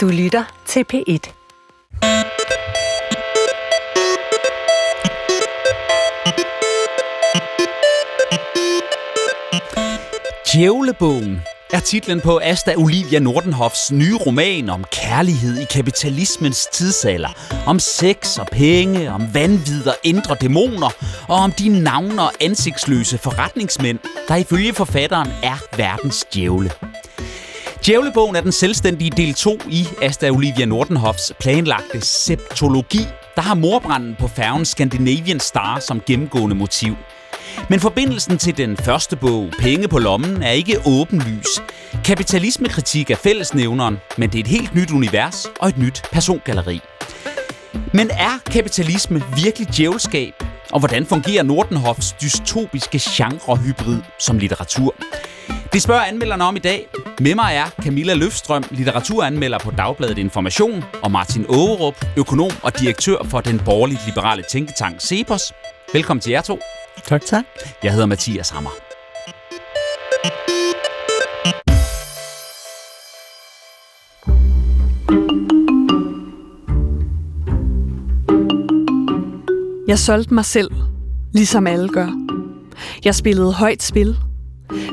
Du lytter til P1. Djævlebogen er titlen på Asta Olivia Nordenhoffs nye roman om kærlighed i kapitalismens tidsalder. Om sex og penge, om vanvid og indre dæmoner, og om de navne og ansigtsløse forretningsmænd, der ifølge forfatteren er verdens djævle. Djævlebogen er den selvstændige del 2 i Asta Olivia Nordenhoffs planlagte septologi, der har morbranden på færgen Scandinavian Star som gennemgående motiv. Men forbindelsen til den første bog, Penge på lommen, er ikke åbenlys. Kapitalismekritik er fællesnævneren, men det er et helt nyt univers og et nyt persongalleri. Men er kapitalisme virkelig djævelskab? Og hvordan fungerer Nordenhoffs dystopiske genrehybrid som litteratur? Det spørger anmelderne om i dag. Med mig er Camilla Løfstrøm, litteraturanmelder på Dagbladet Information, og Martin Ågerup, økonom og direktør for den borgerligt liberale tænketank Cepos. Velkommen til jer to. Tak. tak. Jeg hedder Mathias Hammer. Jeg solgte mig selv, ligesom alle gør. Jeg spillede højt spil.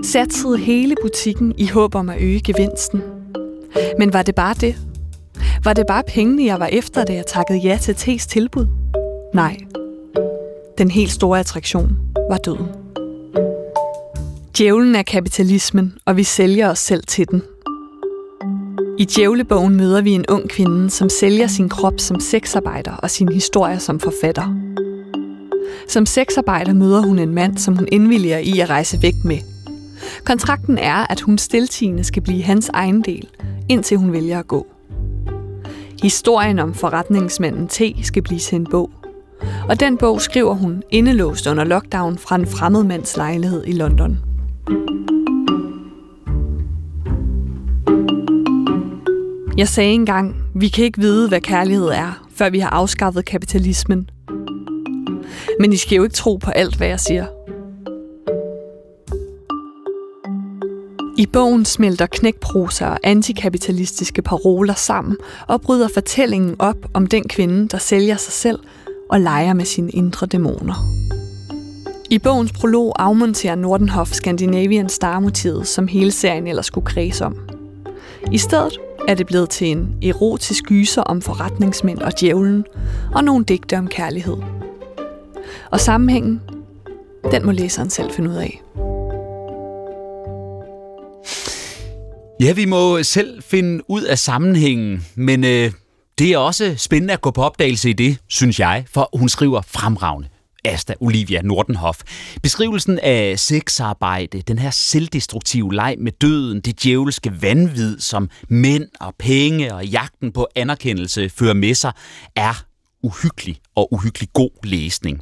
Satsede hele butikken i håb om at øge gevinsten. Men var det bare det? Var det bare pengene, jeg var efter, da jeg takkede ja til T's tilbud? Nej. Den helt store attraktion var døden. Djævlen er kapitalismen, og vi sælger os selv til den. I Djævlebogen møder vi en ung kvinde, som sælger sin krop som sexarbejder og sin historie som forfatter. Som sexarbejder møder hun en mand, som hun indvilliger i at rejse væk med. Kontrakten er, at hun stiltigende skal blive hans egen del, indtil hun vælger at gå. Historien om forretningsmanden T skal blive til en bog. Og den bog skriver hun indelåst under lockdown fra en fremmed mands lejlighed i London. Jeg sagde engang, vi kan ikke vide, hvad kærlighed er, før vi har afskaffet kapitalismen. Men I skal jo ikke tro på alt, hvad jeg siger. I bogen smelter knækprosa og antikapitalistiske paroler sammen og bryder fortællingen op om den kvinde, der sælger sig selv og leger med sine indre dæmoner. I bogens prolog afmonterer Nordenhoff Scandinavian Star-motivet, som hele serien ellers skulle kredse om. I stedet er det blevet til en erotisk gyser om forretningsmænd og djævlen, og nogle digte om kærlighed. Og sammenhængen, den må læseren selv finde ud af. Ja, vi må selv finde ud af sammenhængen, men øh, det er også spændende at gå på opdagelse i det, synes jeg, for hun skriver fremragende. Asta Olivia Nordenhoff. Beskrivelsen af sexarbejde, den her selvdestruktive leg med døden, det djævelske vanvid, som mænd og penge og jagten på anerkendelse fører med sig, er uhyggelig og uhyggelig god læsning.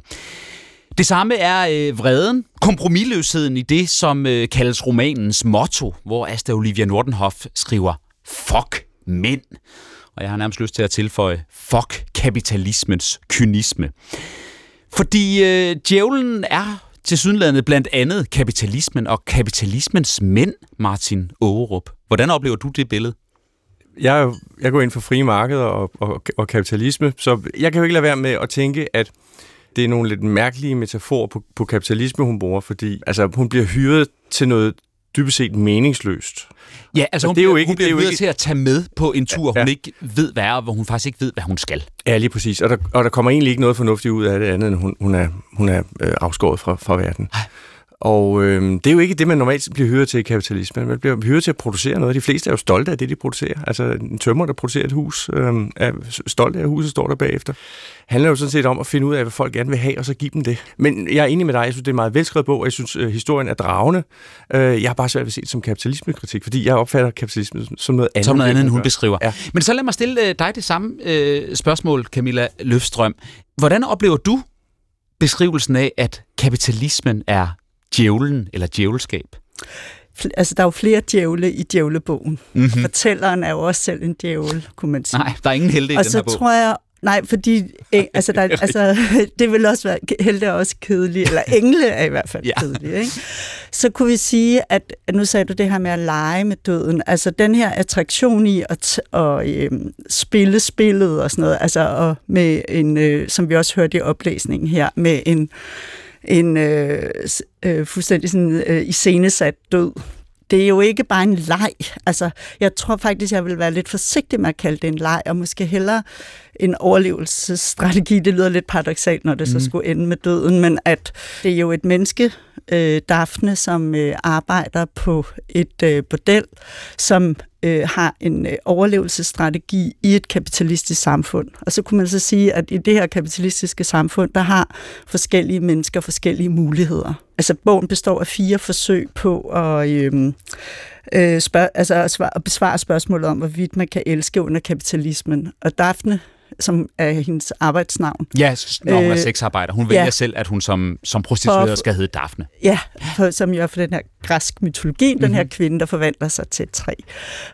Det samme er øh, vreden, kompromilløsheden i det, som øh, kaldes romanens motto, hvor Asta Olivia Nordenhoff skriver, fuck mænd. Og jeg har nærmest lyst til at tilføje, fuck kapitalismens kynisme. Fordi øh, djævlen er til sydenlandet blandt andet kapitalismen og kapitalismens mænd, Martin Ågerup. Hvordan oplever du det billede? Jeg, jeg går ind for frie markeder og, og, og kapitalisme, så jeg kan jo ikke lade være med at tænke, at det er nogle lidt mærkelige metaforer på, på kapitalisme, hun bruger, fordi altså, hun bliver hyret til noget dybest set meningsløst. Ja, altså hun, det er jo ikke, hun bliver er jo ikke... til at tage med på en tur, ja. hun ikke ved hvad er, hvor hun faktisk ikke ved, hvad hun skal. Ja, lige præcis. Og der, og der kommer egentlig ikke noget fornuftigt ud af det andet, end hun, hun er, hun er øh, afskåret fra, fra verden. Ej. Og øh, det er jo ikke det, man normalt bliver hyret til i kapitalismen. Man bliver hyret til at producere noget. De fleste er jo stolte af det, de producerer. Altså en tømmer, der producerer et hus, øh, er stolt af, at huset står der bagefter. handler jo sådan set om at finde ud af, hvad folk gerne vil have, og så give dem det. Men jeg er enig med dig. Jeg synes, det er en meget velskrevet bog, og jeg synes, øh, historien er dragende. Øh, jeg har bare svært ved at se det som kapitalismekritik, fordi jeg opfatter kapitalismen som noget andet. Som noget andet, end hun beskriver. Ja. Men så lad mig stille øh, dig det samme øh, spørgsmål, Camilla Løfstrøm. Hvordan oplever du beskrivelsen af, at kapitalismen er djævlen eller djævelskab? Altså, der er jo flere djævle i djævlebogen. Mm-hmm. Fortælleren er jo også selv en djævel, kunne man sige. Nej, der er ingen helte i og den her bog. Og så tror jeg, nej, fordi øh, altså, der, altså, det vil også være helte også kedeligt, eller engle er i hvert fald ja. kedelige. Ikke? Så kunne vi sige, at nu sagde du det her med at lege med døden, altså den her attraktion i at, at øh, spille spillet og sådan noget, altså og med en, øh, som vi også hørte i oplæsningen her, med en en øh, øh, fuldstændig sådan, øh, iscenesat død. Det er jo ikke bare en leg. Altså, jeg tror faktisk, jeg vil være lidt forsigtig med at kalde det en leg, og måske hellere en overlevelsesstrategi. Det lyder lidt paradoxalt, når det mm. så skulle ende med døden, men at det er jo et menneske, øh, Daphne, som øh, arbejder på et øh, bordel, som øh, har en øh, overlevelsesstrategi i et kapitalistisk samfund. Og så kunne man så sige, at i det her kapitalistiske samfund, der har forskellige mennesker forskellige muligheder. Altså bogen består af fire forsøg på at, øh, øh, spørg, altså at, svare, at besvare spørgsmålet om, hvorvidt man kan elske under kapitalismen. Og Daphne som er hendes arbejdsnavn. Ja, når hun er sexarbejder. Hun vælger ja. selv, at hun som, som prostitueret for, skal hedde Daphne. Ja, for, som jo er for den her græsk mytologi, mm-hmm. den her mhm. kvinde, der forvandler sig til et træ,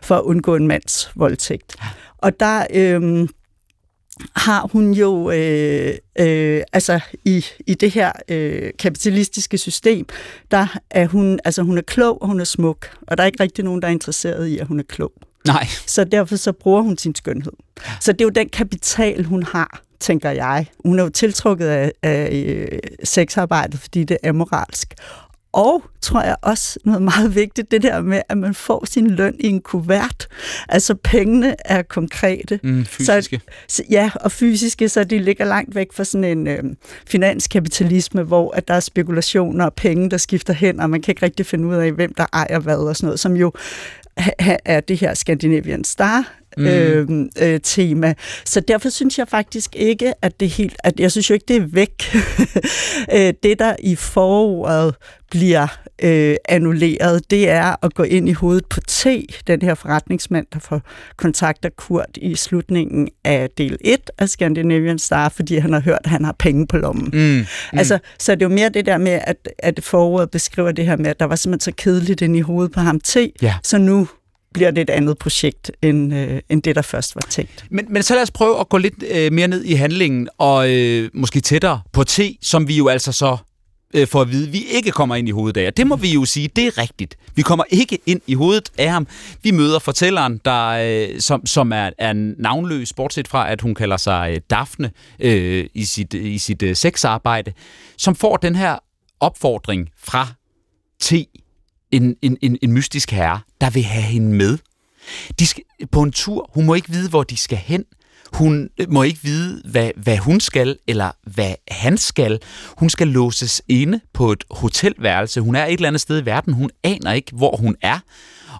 for at undgå en mands voldtægt. Og der... Øh, har hun jo øh, øh, altså i, i det her øh, kapitalistiske system, der er hun, altså hun er klog og hun er smuk, og der er ikke rigtig nogen, der er interesseret i, at hun er klog. Nej. Så derfor så bruger hun sin skønhed. Så det er jo den kapital, hun har, tænker jeg. Hun er jo tiltrukket af, af øh, sexarbejdet, fordi det er moralsk. Og tror jeg også noget meget vigtigt, det der med, at man får sin løn i en kuvert. Altså pengene er konkrete. Mm, fysiske. Så, ja, og fysiske, så de ligger langt væk fra sådan en øh, finanskapitalisme, hvor at der er spekulationer og penge, der skifter hen, og man kan ikke rigtig finde ud af, hvem der ejer hvad og sådan noget, som jo er det her Scandinavian Star mm. øh, øh, tema. Så derfor synes jeg faktisk ikke, at det helt, at jeg synes jo ikke, det er væk. Øh, det, der i foråret bliver øh, annulleret, det er at gå ind i hovedet på T, den her forretningsmand, der får kontakter Kurt i slutningen af del 1 af Scandinavian Star, fordi han har hørt, at han har penge på lommen. Mm. Mm. Altså, så det er jo mere det der med, at, at foråret beskriver det her med, at der var simpelthen så kedeligt ind i hovedet på ham T, ja. så nu bliver det et andet projekt, end, øh, end det, der først var tænkt. Men, men så lad os prøve at gå lidt øh, mere ned i handlingen, og øh, måske tættere på T, som vi jo altså så øh, får at vide, vi ikke kommer ind i hovedet af. Det må vi jo sige, det er rigtigt. Vi kommer ikke ind i hovedet af ham. Vi møder fortælleren, der, øh, som, som er, er navnløs, bortset fra, at hun kalder sig øh, Daphne øh, i sit, i sit øh, sexarbejde, som får den her opfordring fra T, en, en, en, en mystisk herre, der vil have hende med. De skal på en tur. Hun må ikke vide, hvor de skal hen. Hun øh, må ikke vide, hvad, hvad hun skal, eller hvad han skal. Hun skal låses inde på et hotelværelse. Hun er et eller andet sted i verden. Hun aner ikke, hvor hun er.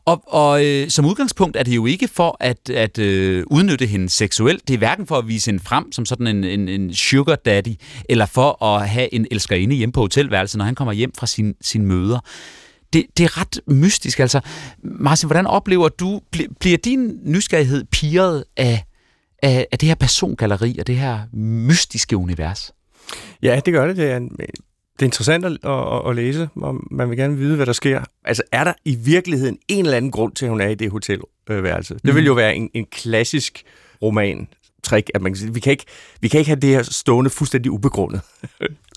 Og, og øh, som udgangspunkt er det jo ikke for at, at øh, udnytte hende seksuelt. Det er hverken for at vise hende frem som sådan en, en, en sugar daddy, eller for at have en elskerinde hjemme på hotelværelset, når han kommer hjem fra sin, sin møder det, det er ret mystisk. Altså, Martin, hvordan oplever du, bliver din nysgerrighed piret af, af, af det her persongalleri og det her mystiske univers? Ja, det gør det. Det er, det er interessant at, at, at læse, og man vil gerne vide, hvad der sker. Altså, er der i virkeligheden en eller anden grund til, at hun er i det hotelværelse? Mm. Det vil mhm. jo være en, en klassisk roman, trick, at man kan sige, vi kan ikke, vi kan ikke have det her stående fuldstændig ubegrundet.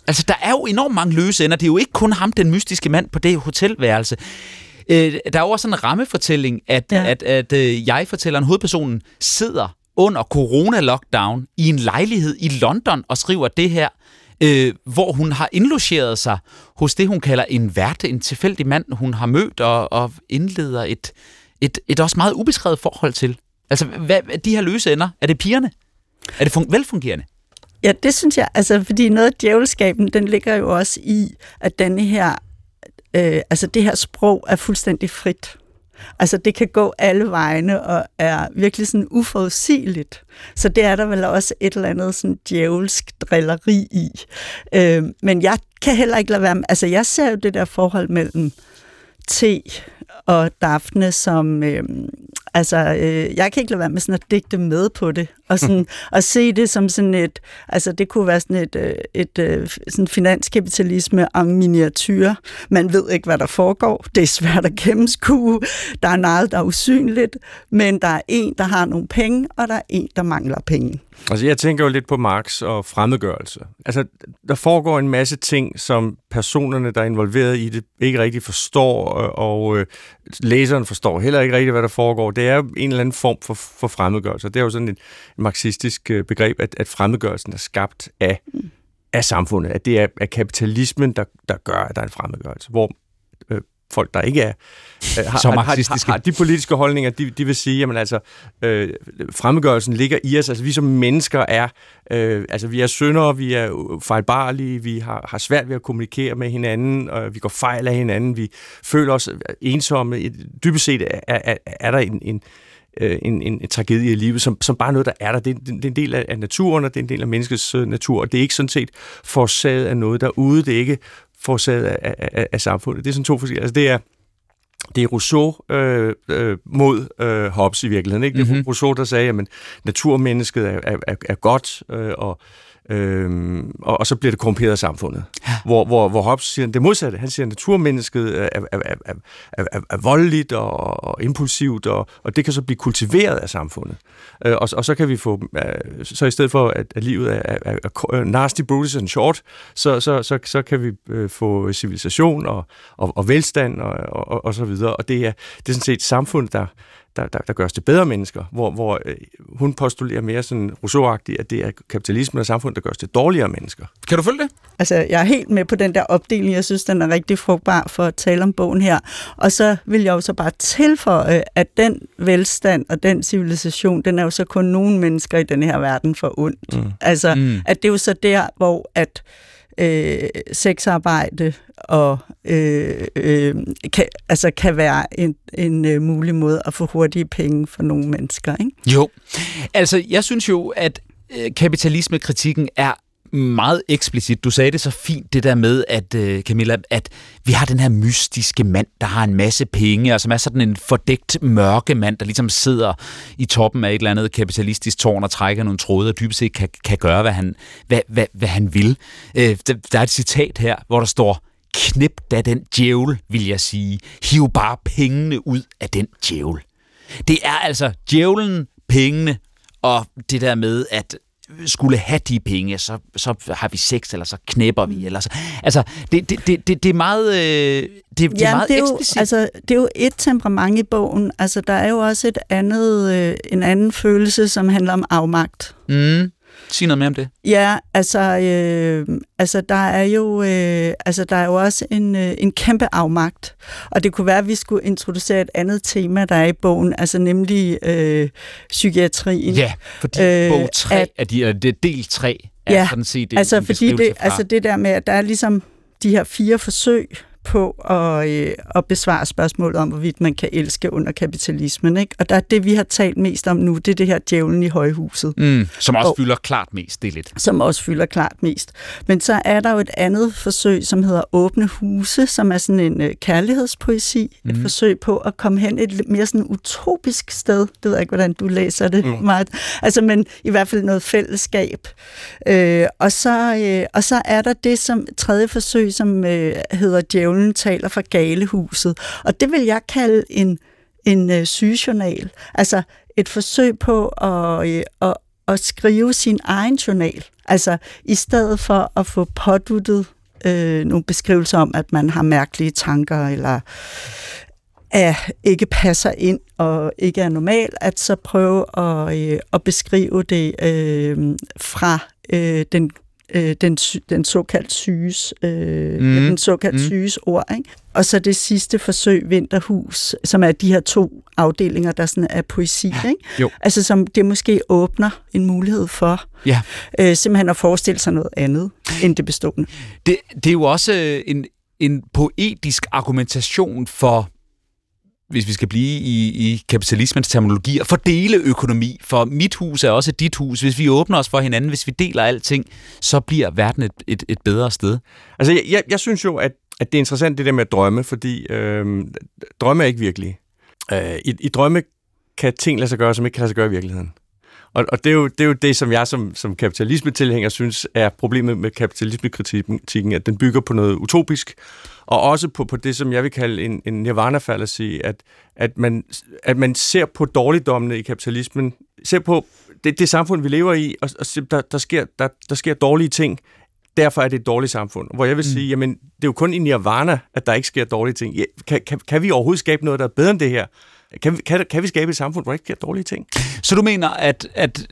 Altså, der er jo enormt mange løse ender. Det er jo ikke kun ham, den mystiske mand på det hotelværelse. Øh, der er jo også en rammefortælling, at, ja. at, at, at øh, jeg-fortælleren, hovedpersonen, sidder under corona-lockdown i en lejlighed i London og skriver det her, øh, hvor hun har indlogeret sig hos det, hun kalder en vært, en tilfældig mand, hun har mødt og, og indleder et, et, et også meget ubeskrevet forhold til. Altså, hvad, de her løse ender, er det pigerne? Er det fun- velfungerende? Ja, det synes jeg, altså, fordi noget af djævelskaben, den ligger jo også i, at denne her, øh, altså det her sprog er fuldstændig frit. Altså det kan gå alle vegne og er virkelig sådan uforudsigeligt. Så det er der vel også et eller andet sådan djævelsk drilleri i. Øh, men jeg kan heller ikke lade være med, altså jeg ser jo det der forhold mellem T og Daphne som, øh, altså, øh, jeg kan ikke lade være med sådan at digte med på det, og sådan, at se det som sådan et, altså det kunne være sådan et, øh, et, et øh, sådan finanskapitalisme en miniatyr. Man ved ikke, hvad der foregår. Det er svært at gennemskue. Der er noget, der er usynligt, men der er en, der har nogle penge, og der er en, der mangler penge. Altså, jeg tænker jo lidt på Marx og fremmedgørelse. Altså, der foregår en masse ting, som personerne, der er involveret i det, ikke rigtig forstår, og øh, læseren forstår heller ikke rigtig, hvad der foregår. Det er en eller anden form for, for fremmedgørelse. Det er jo sådan et marxistisk øh, begreb, at, at fremmedgørelsen er skabt af, af samfundet. At det er, er kapitalismen, der, der gør, at der er en fremmedgørelse. Hvor øh, folk, der ikke er øh, har, har, har, har de politiske holdninger, de, de vil sige, at altså, øh, fremmedgørelsen ligger i os. Altså, vi som mennesker er, øh, altså, vi er syndere, vi er fejlbarlige, vi har, har svært ved at kommunikere med hinanden, og vi går fejl af hinanden, vi føler os ensomme. Dybest set er, er, er der en, en, øh, en, en, en tragedie i livet, som, som bare noget, der er der. Det, det, det er en del af naturen, og det er en del af menneskets øh, natur, og det er ikke sådan set forårsaget af noget derude. Det er ikke forårsaget af, af, af samfundet. Det er sådan to forskellige. Altså det er, det er Rousseau øh, øh, mod øh, Hobbes i virkeligheden. Ikke? Det er mm-hmm. Rousseau, der sagde, at naturmennesket er, er, er godt, øh, og Øhm, og, og så bliver det korrumperet af samfundet. Ja. Hvor, hvor, hvor Hobbes siger det modsatte. Han siger, at naturmennesket er, er, er, er, er, er voldeligt og, og impulsivt, og, og det kan så blive kultiveret af samfundet. Øh, og, og så kan vi få, øh, så i stedet for, at, at livet er, er, er, er nasty, brutal and short, så, så, så, så kan vi øh, få civilisation og, og, og velstand og, og, og så videre. Og det er, det er sådan set samfundet, der, der, der, der gør os til bedre mennesker, hvor, hvor øh, hun postulerer mere sådan rousseau at det er kapitalismen og samfundet, der gør os til dårligere mennesker. Kan du følge det? Altså, jeg er helt med på den der opdeling. Jeg synes, den er rigtig frugtbar for at tale om bogen her. Og så vil jeg jo så bare tilføje, at den velstand og den civilisation, den er jo så kun nogle mennesker i den her verden for ondt. Mm. Altså, mm. at det er jo så der, hvor at øh, sexarbejde og øh, øh, kan, altså kan være en, en øh, mulig måde at få hurtige penge for nogle mennesker. Ikke? Jo, altså jeg synes jo, at øh, kapitalismekritikken er meget eksplicit. Du sagde det så fint, det der med, at øh, Camilla, at vi har den her mystiske mand, der har en masse penge, og som er sådan en fordækt mørke mand, der ligesom sidder i toppen af et eller andet kapitalistisk tårn og trækker nogle tråde, og dybest set kan, kan gøre, hvad han, hvad, hvad, hvad han vil. Øh, der, der er et citat her, hvor der står, knip da den djævel, vil jeg sige. Hiv bare pengene ud af den djævel. Det er altså djævlen, pengene, og det der med, at skulle have de penge, så, så har vi sex, eller så knæpper vi. Eller så. Altså, det, det, det, det, det er meget, øh, det, det er meget det er jo, altså, det er jo et temperament i bogen. Altså, der er jo også et andet, øh, en anden følelse, som handler om afmagt. Mm. Sig noget mere om det. Ja, altså, øh, altså der er jo øh, altså der er jo også en, øh, en kæmpe afmagt, og det kunne være, at vi skulle introducere et andet tema, der er i bogen, altså nemlig øh, psykiatrien. Ja, fordi øh, bog 3 at, er de, det er del 3 er ja, sådan set det, altså fordi det, altså det der med, at der er ligesom de her fire forsøg på at, øh, at besvare spørgsmålet om, hvorvidt man kan elske under kapitalismen. Ikke? Og der er det, vi har talt mest om nu, det er det her djævlen i højhuset. Mm, som også og, fylder klart mest, det er lidt. Som også fylder klart mest. Men så er der jo et andet forsøg, som hedder Åbne Huse, som er sådan en øh, kærlighedspoesi. Mm. Et forsøg på at komme hen et mere sådan utopisk sted. Det ved jeg ikke, hvordan du læser det mm. meget. Altså, men i hvert fald noget fællesskab. Øh, og, så, øh, og så er der det som tredje forsøg, som øh, hedder Djævlen djævlen taler fra galehuset. Og det vil jeg kalde en, en øh, sygejournal. Altså et forsøg på at, øh, at, at skrive sin egen journal. Altså i stedet for at få påduttet øh, nogle beskrivelser om, at man har mærkelige tanker, eller er, ikke passer ind og ikke er normal, at så prøve at, øh, at beskrive det øh, fra øh, den øh, den, den såkaldt syges, øh, mm. den såkaldt mm. syges ord. Ikke? Og så det sidste forsøg, Vinterhus, som er de her to afdelinger, der sådan er poesi. Ja. Ikke? Jo. Altså som det måske åbner en mulighed for ja. øh, simpelthen at forestille sig noget andet end det bestående. Det, det er jo også øh, en, en poetisk argumentation for hvis vi skal blive i, i kapitalismens terminologi, at fordele økonomi, for mit hus er også dit hus. Hvis vi åbner os for hinanden, hvis vi deler alting, så bliver verden et, et, et bedre sted. Altså, jeg, jeg, jeg synes jo, at, at det er interessant det der med at drømme, fordi øh, drømme er ikke virkelige. Øh, i, I drømme kan ting lade sig gøre, som ikke kan lade sig gøre i virkeligheden. Og, og det, er jo, det er jo det, som jeg som, som kapitalismetilhænger synes er problemet med kapitalismekritikken, at den bygger på noget utopisk, og også på, på det, som jeg vil kalde en, en nirvana-fallacy, at, at, man, at man ser på dårligdommene i kapitalismen, ser på det, det samfund, vi lever i, og, og der, der, sker, der, der sker dårlige ting, derfor er det et dårligt samfund. Hvor jeg vil mm. sige, jamen, det er jo kun i nirvana, at der ikke sker dårlige ting. Ja, kan, kan, kan vi overhovedet skabe noget, der er bedre end det her? Kan, kan, kan vi skabe et samfund, hvor ikke sker dårlige ting? Så du mener, at, at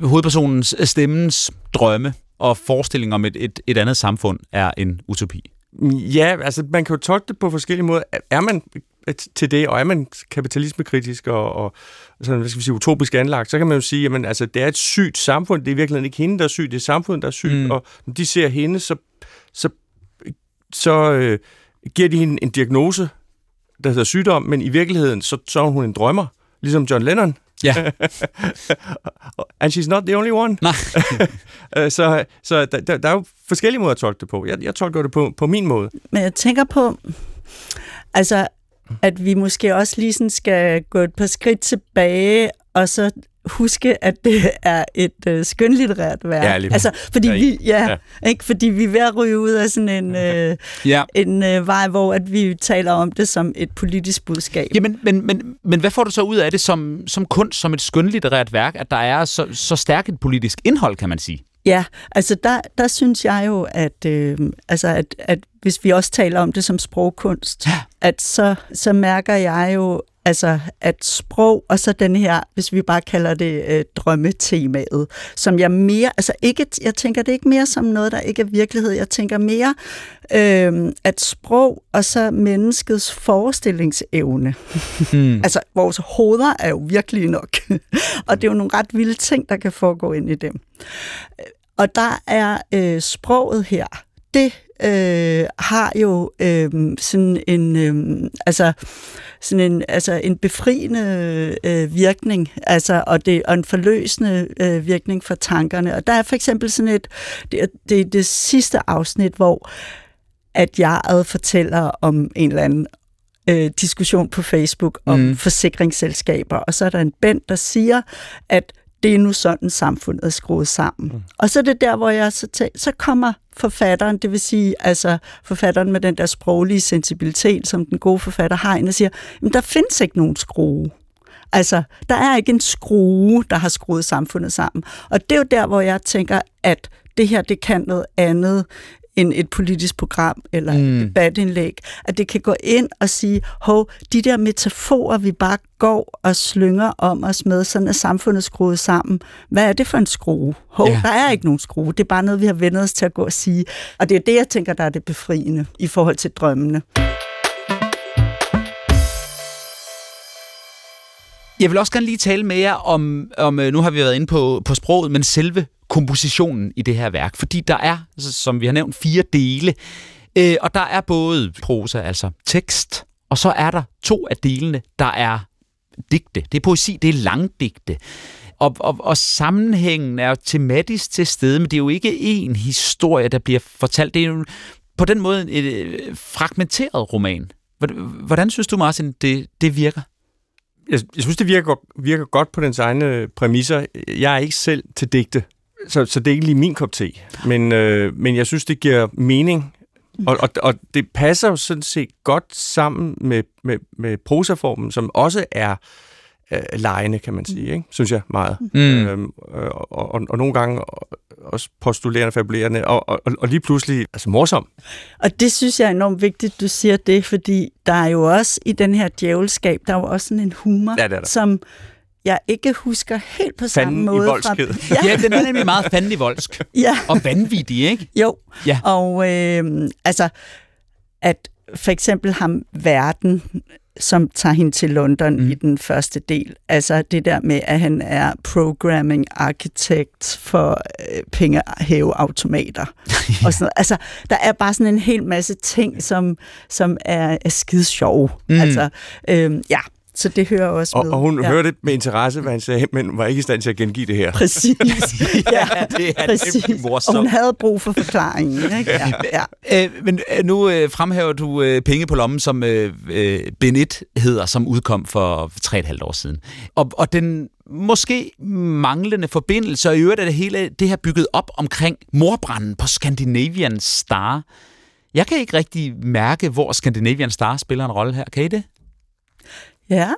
hovedpersonens stemmens drømme og forestilling om et, et, et andet samfund er en utopi? Ja, altså man kan jo tolke det på forskellige måder. Er man til det, og er man kapitalismekritisk og, og sådan, hvad skal vi sige, utopisk anlagt, så kan man jo sige, at altså, det er et sygt samfund. Det er i virkeligheden ikke hende, der er syg, det er samfundet, der er sygt. Mm. Og når de ser hende, så, så, så øh, giver de hende en diagnose, der hedder sygdom, men i virkeligheden, så, så er hun en drømmer, ligesom John Lennon. Ja. And she's not the only one. Nej. Øh, så så der, der, der er jo forskellige måder at tolke det på. Jeg, jeg tolker det på, på min måde. Men jeg tænker på, altså, at vi måske også lige sådan skal gå et par skridt tilbage, og så huske, at det er et øh, skønlitterært værk. Ja, lige altså, fordi ja, vi, ja, ja. Ikke, fordi vi er ved at ryge ud af sådan en, øh, ja. en øh, vej, hvor at vi taler om det som et politisk budskab. Jamen, men, men, men hvad får du så ud af det som, som kunst, som et skønlitterært værk, at der er så, så stærkt et politisk indhold, kan man sige? Ja, altså der, der synes jeg jo, at, øh, altså at, at hvis vi også taler om det som sprogkunst, ja. At så, så mærker jeg jo, Altså at sprog, og så den her, hvis vi bare kalder det øh, drømmetemaet, som jeg mere, altså ikke, jeg tænker det ikke mere som noget, der ikke er virkelighed, jeg tænker mere, øh, at sprog og så menneskets forestillingsevne, hmm. altså vores hoveder er jo virkelig nok, og det er jo nogle ret vilde ting, der kan foregå ind i dem. Og der er øh, sproget her, det øh, har jo øh, sådan en, øh, altså, sådan en, altså en befriende øh, virkning, altså, og, det, og en forløsende øh, virkning for tankerne. Og der er for eksempel sådan et, det, det er det sidste afsnit, hvor at jeg fortæller om en eller anden øh, diskussion på Facebook om mm. forsikringsselskaber, og så er der en band, der siger, at det er nu sådan, samfundet er skruet sammen. Mm. Og så er det der, hvor jeg så, tæ- så kommer forfatteren, det vil sige altså forfatteren med den der sproglige sensibilitet, som den gode forfatter har, og siger, men der findes ikke nogen skrue. Altså, der er ikke en skrue, der har skruet samfundet sammen. Og det er jo der, hvor jeg tænker, at det her, det kan noget andet end et politisk program eller mm. et debatindlæg, at det kan gå ind og sige, hov, de der metaforer, vi bare går og slynger om os med, sådan er samfundet skruet sammen. Hvad er det for en skrue? Hov, ja. der er ikke nogen skrue. Det er bare noget, vi har vendt os til at gå og sige. Og det er det, jeg tænker, der er det befriende i forhold til drømmene. Jeg vil også gerne lige tale med jer om, om øh, nu har vi været inde på, på sproget, men selve kompositionen i det her værk. Fordi der er, altså, som vi har nævnt, fire dele. Øh, og der er både prosa, altså tekst, og så er der to af delene, der er digte. Det er poesi, det er langdigte. Og, og, og sammenhængen er jo tematisk til stede, men det er jo ikke én historie, der bliver fortalt. Det er jo på den måde et øh, fragmenteret roman. Hvordan synes du, Martin, det, det virker? Jeg, jeg synes, det virker, virker godt på dens egne præmisser. Jeg er ikke selv til digte, så, så det er ikke lige min kop te. Men, øh, men jeg synes, det giver mening. Og, og, og det passer jo sådan set godt sammen med, med, med prosaformen, som også er øh, lejende, kan man sige, ikke? synes jeg meget. Mm. Øhm, og, og, og nogle gange også postulerende, fabulerende, og, og, og lige pludselig altså morsom. Og det synes jeg er enormt vigtigt, du siger det, fordi der er jo også i den her djævelskab, der er jo også sådan en humor, ja, det der. som jeg ikke husker helt på samme fanden måde. I fra, ja. ja, den er nemlig meget fandelig voldsk. ja. Og vanvittig, ikke? Jo, ja. og øh, altså, at for eksempel ham Verden, som tager hende til London mm. i den første del. Altså det der med, at han er programming architect for øh, pengehæveautomater. ja. og sådan noget. Altså, der er bare sådan en hel masse ting, som, som er, er skide sjove. Mm. Altså, øh, ja, så det hører også og, med. Og hun ja. hørte med interesse, hvad han sagde, men var ikke i stand til at gengive det her. Præcis. ja, det er præcis. Og hun havde brug for forklaringen. Ikke? Ja, ja. Øh, men nu øh, fremhæver du øh, Penge på lommen, som øh, øh, Benit hedder, som udkom for tre et halvt år siden. Og, og den måske manglende forbindelse, og i øvrigt er det hele det her bygget op omkring morbranden på Scandinavian Star. Jeg kan ikke rigtig mærke, hvor Scandinavian Star spiller en rolle her. Kan I det? Ja,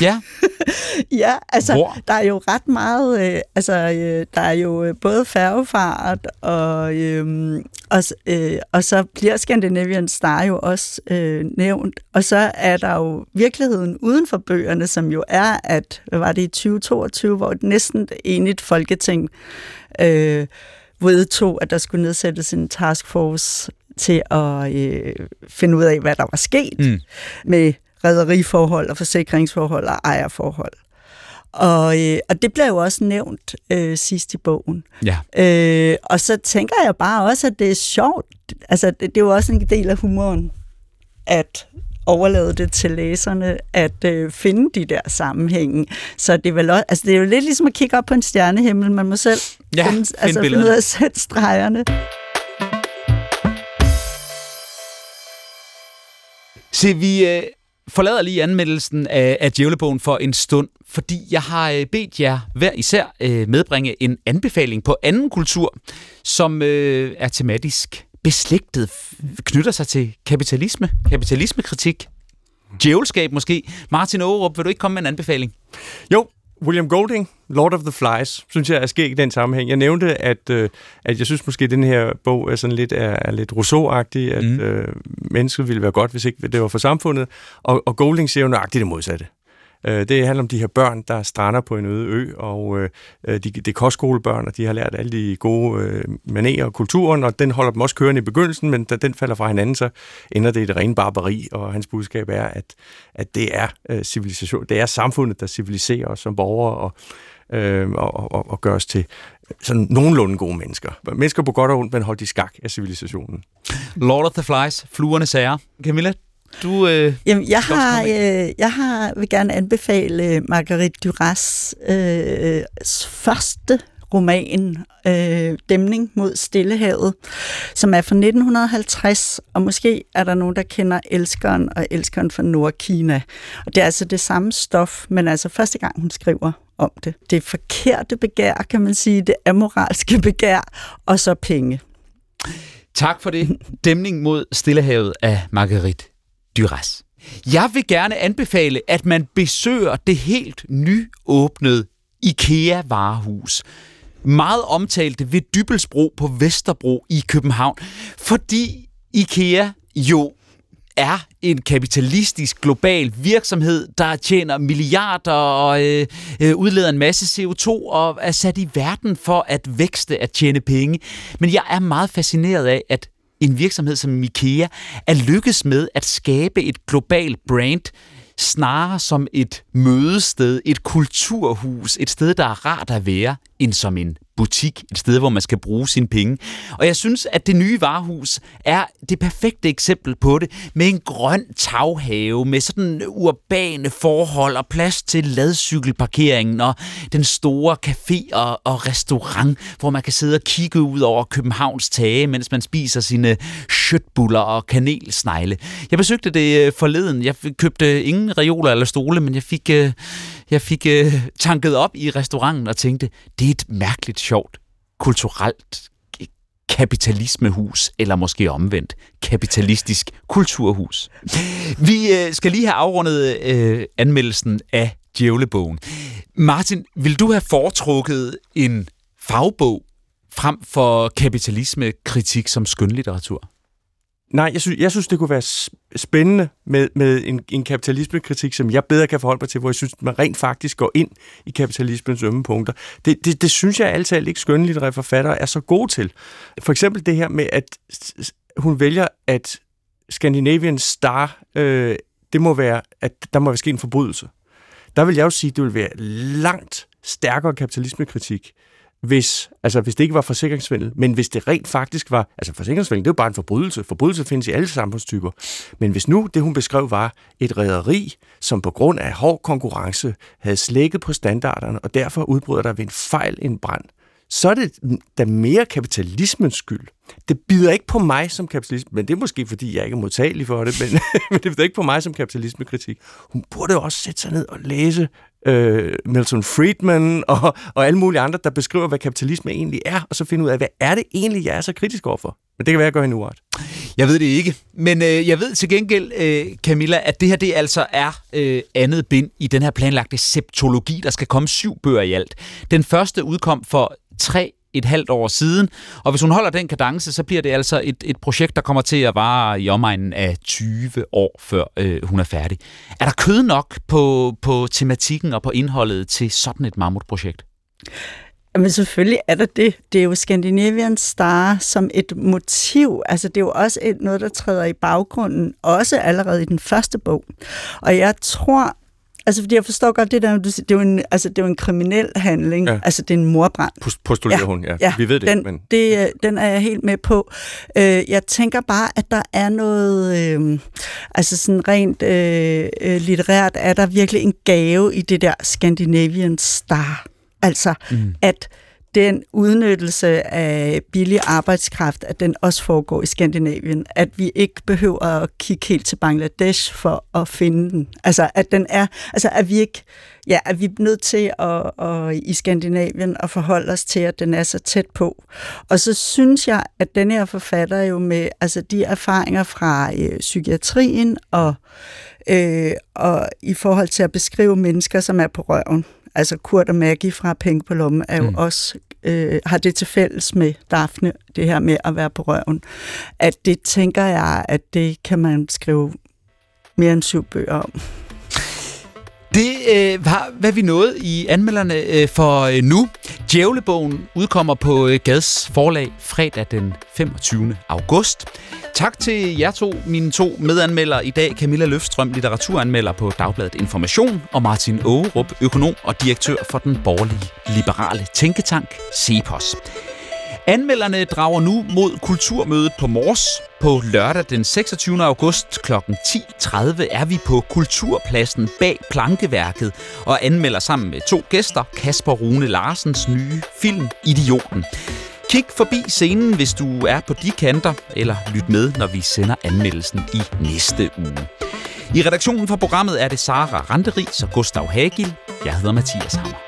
Ja. ja, altså, Hvor? der er jo ret meget, øh, altså, øh, der er jo øh, både færgefart, og, øh, og, øh, og så bliver Scandinavian Star jo også øh, nævnt, og så er der jo virkeligheden uden for bøgerne, som jo er, at, hvad var det i 2022, hvor et næsten enigt folketing øh, vedtog, at der skulle nedsættes en taskforce til at øh, finde ud af, hvad der var sket mm. med rædderiforhold og forsikringsforhold og ejerforhold. Og, øh, og det bliver jo også nævnt øh, sidst i bogen. Ja. Øh, og så tænker jeg bare også, at det er sjovt. Altså, det, det er jo også en del af humoren, at overlade det til læserne at øh, finde de der sammenhænge. Så det er, vel også, altså, det er jo lidt ligesom at kigge op på en stjernehimmel. Man må selv Ja, finde, find altså, finde ud af at sætte stregerne. Se, vi øh, forlader lige anmeldelsen af, af Djævlebogen for en stund, fordi jeg har øh, bedt jer hver især øh, medbringe en anbefaling på anden kultur, som øh, er tematisk beslægtet, knytter sig til kapitalisme, kapitalismekritik, djævelskab måske. Martin Aarup, vil du ikke komme med en anbefaling? Jo, William Golding, Lord of the Flies, synes jeg er skæg i den sammenhæng. Jeg nævnte, at, øh, at jeg synes måske, at den her bog er, sådan lidt, er, er lidt Rousseau-agtig, at Mm. øh, mennesket ville være godt, hvis ikke det var for samfundet. Og, og Golding siger jo nøjagtigt det modsatte. Øh, det handler om de her børn, der strander på en øde ø, og øh, øh, de, det er kostskolebørn, og de har lært alle de gode øh, manerer og kulturen, og den holder dem også kørende i begyndelsen, men da den falder fra hinanden, så ender det i det rene barbari, og hans budskab er, at, at det er civilisation, det er samfundet, der civiliserer os som borgere, og, øh, og, og, og gør os til sådan nogenlunde gode mennesker. Mennesker på godt og ondt, men holdt i skak af civilisationen. Lord of the Flies, fluerne sager. Camilla, du... Øh, Jamen, jeg har, øh, jeg har, vil gerne anbefale Marguerite Duras øh, første roman, øh, Dæmning mod Stillehavet, som er fra 1950, og måske er der nogen, der kender Elskeren og Elskeren fra Nordkina. Og det er altså det samme stof, men altså første gang hun skriver om det. Det forkerte begær, kan man sige, det amoralske begær, og så penge. Tak for det. Dæmning mod Stillehavet af Marguerite Duras. Jeg vil gerne anbefale, at man besøger det helt nyåbnede IKEA-varehus. Meget omtalte ved Dybelsbro på Vesterbro i København, fordi IKEA jo er en kapitalistisk global virksomhed, der tjener milliarder og øh, øh, udleder en masse CO2 og er sat i verden for at vækste, at tjene penge. Men jeg er meget fascineret af, at en virksomhed som IKEA er lykkes med at skabe et globalt brand, snarere som et mødested, et kulturhus, et sted, der er rart at være, end som en butik, et sted, hvor man skal bruge sine penge. Og jeg synes, at det nye varehus er det perfekte eksempel på det, med en grøn taghave, med sådan urbane forhold og plads til ladcykelparkeringen og den store café og, og restaurant, hvor man kan sidde og kigge ud over Københavns tage, mens man spiser sine shitbuller og kanelsnegle. Jeg besøgte det øh, forleden. Jeg købte ingen reoler eller stole, men jeg fik, øh, jeg fik øh, tanket op i restauranten og tænkte, det er et mærkeligt sjovt, kulturelt kapitalismehus, eller måske omvendt, kapitalistisk kulturhus. Vi øh, skal lige have afrundet øh, anmeldelsen af Djævlebogen. Martin, vil du have foretrukket en fagbog frem for kapitalismekritik som skønlitteratur? Nej, jeg synes, jeg synes det kunne være spændende med, med en, en kapitalismekritik, som jeg bedre kan forholde mig til, hvor jeg synes, man rent faktisk går ind i kapitalismens ømme punkter. Det, det, det synes jeg altid ikke skønlitterære forfattere er så gode til. For eksempel det her med, at hun vælger, at Scandinavian Star, øh, det må være, at der må være sket en forbrydelse. Der vil jeg jo sige, at det vil være langt stærkere kapitalismekritik, hvis, altså hvis det ikke var forsikringsvindel, men hvis det rent faktisk var, altså forsikringsvindel, det er jo bare en forbrydelse. Forbrydelse findes i alle samfundstyper. Men hvis nu det, hun beskrev, var et rederi, som på grund af hård konkurrence havde slækket på standarderne, og derfor udbryder der ved en fejl en brand, så er det da mere kapitalismens skyld. Det bider ikke på mig som kapitalist, men det er måske, fordi jeg ikke er modtagelig for det, men, men det bider ikke på mig som kapitalismekritik. Hun burde jo også sætte sig ned og læse øh, Milton Friedman og, og alle mulige andre, der beskriver, hvad kapitalisme egentlig er, og så finde ud af, hvad er det egentlig, jeg er så kritisk overfor. Men det kan være, jeg gør hende uret. Jeg ved det ikke, men øh, jeg ved til gengæld, øh, Camilla, at det her det altså er øh, andet bind i den her planlagte septologi. Der skal komme syv bøger i alt. Den første udkom for tre et halvt år siden, og hvis hun holder den kadence, så bliver det altså et, et projekt, der kommer til at vare i omegnen af 20 år, før øh, hun er færdig. Er der kød nok på, på tematikken og på indholdet til sådan et mammutprojekt? Men selvfølgelig er der det. Det er jo Scandinavian Star som et motiv. Altså det er jo også et, noget, der træder i baggrunden, også allerede i den første bog. Og jeg tror, Altså, fordi jeg forstår godt det der, du siger, det er jo en, altså, det er jo en kriminel handling. Ja. Altså, det er en morbrand. Postulerer ja. hun, ja. ja. Vi ved det den, men... det. Den er jeg helt med på. Øh, jeg tænker bare, at der er noget, øh, altså sådan rent øh, øh, litterært, er der virkelig en gave i det der Scandinavian Star. Altså, mm. at den udnyttelse af billig arbejdskraft, at den også foregår i Skandinavien. At vi ikke behøver at kigge helt til Bangladesh for at finde den. Altså, at den er, altså, at vi ikke, ja, at vi er nødt til at, at, i Skandinavien at forholde os til, at den er så tæt på. Og så synes jeg, at den her forfatter jo med, altså de erfaringer fra øh, psykiatrien og, øh, og i forhold til at beskrive mennesker, som er på røven, altså Kurt og Maggie fra Penge på lommen er jo mm. også øh, har det til fælles med Daphne, det her med at være på røven. At det tænker jeg, at det kan man skrive mere end syv bøger om. Det øh, var, hvad vi nåede i anmelderne øh, for øh, nu. Djævlebogen udkommer på øh, Gads forlag fredag den 25. august. Tak til jer to, mine to medanmeldere i dag. Camilla Løfstrøm, litteraturanmelder på Dagbladet Information, og Martin Ågerup, økonom og direktør for den borgerlige liberale tænketank CEPOS. Anmelderne drager nu mod Kulturmødet på Mors. På lørdag den 26. august kl. 10.30 er vi på Kulturpladsen bag Plankeværket og anmelder sammen med to gæster Kasper Rune Larsens nye film Idioten. Kig forbi scenen, hvis du er på de kanter, eller lyt med, når vi sender anmeldelsen i næste uge. I redaktionen for programmet er det Sara Randeris og Gustav Hagil. Jeg hedder Mathias Hammer.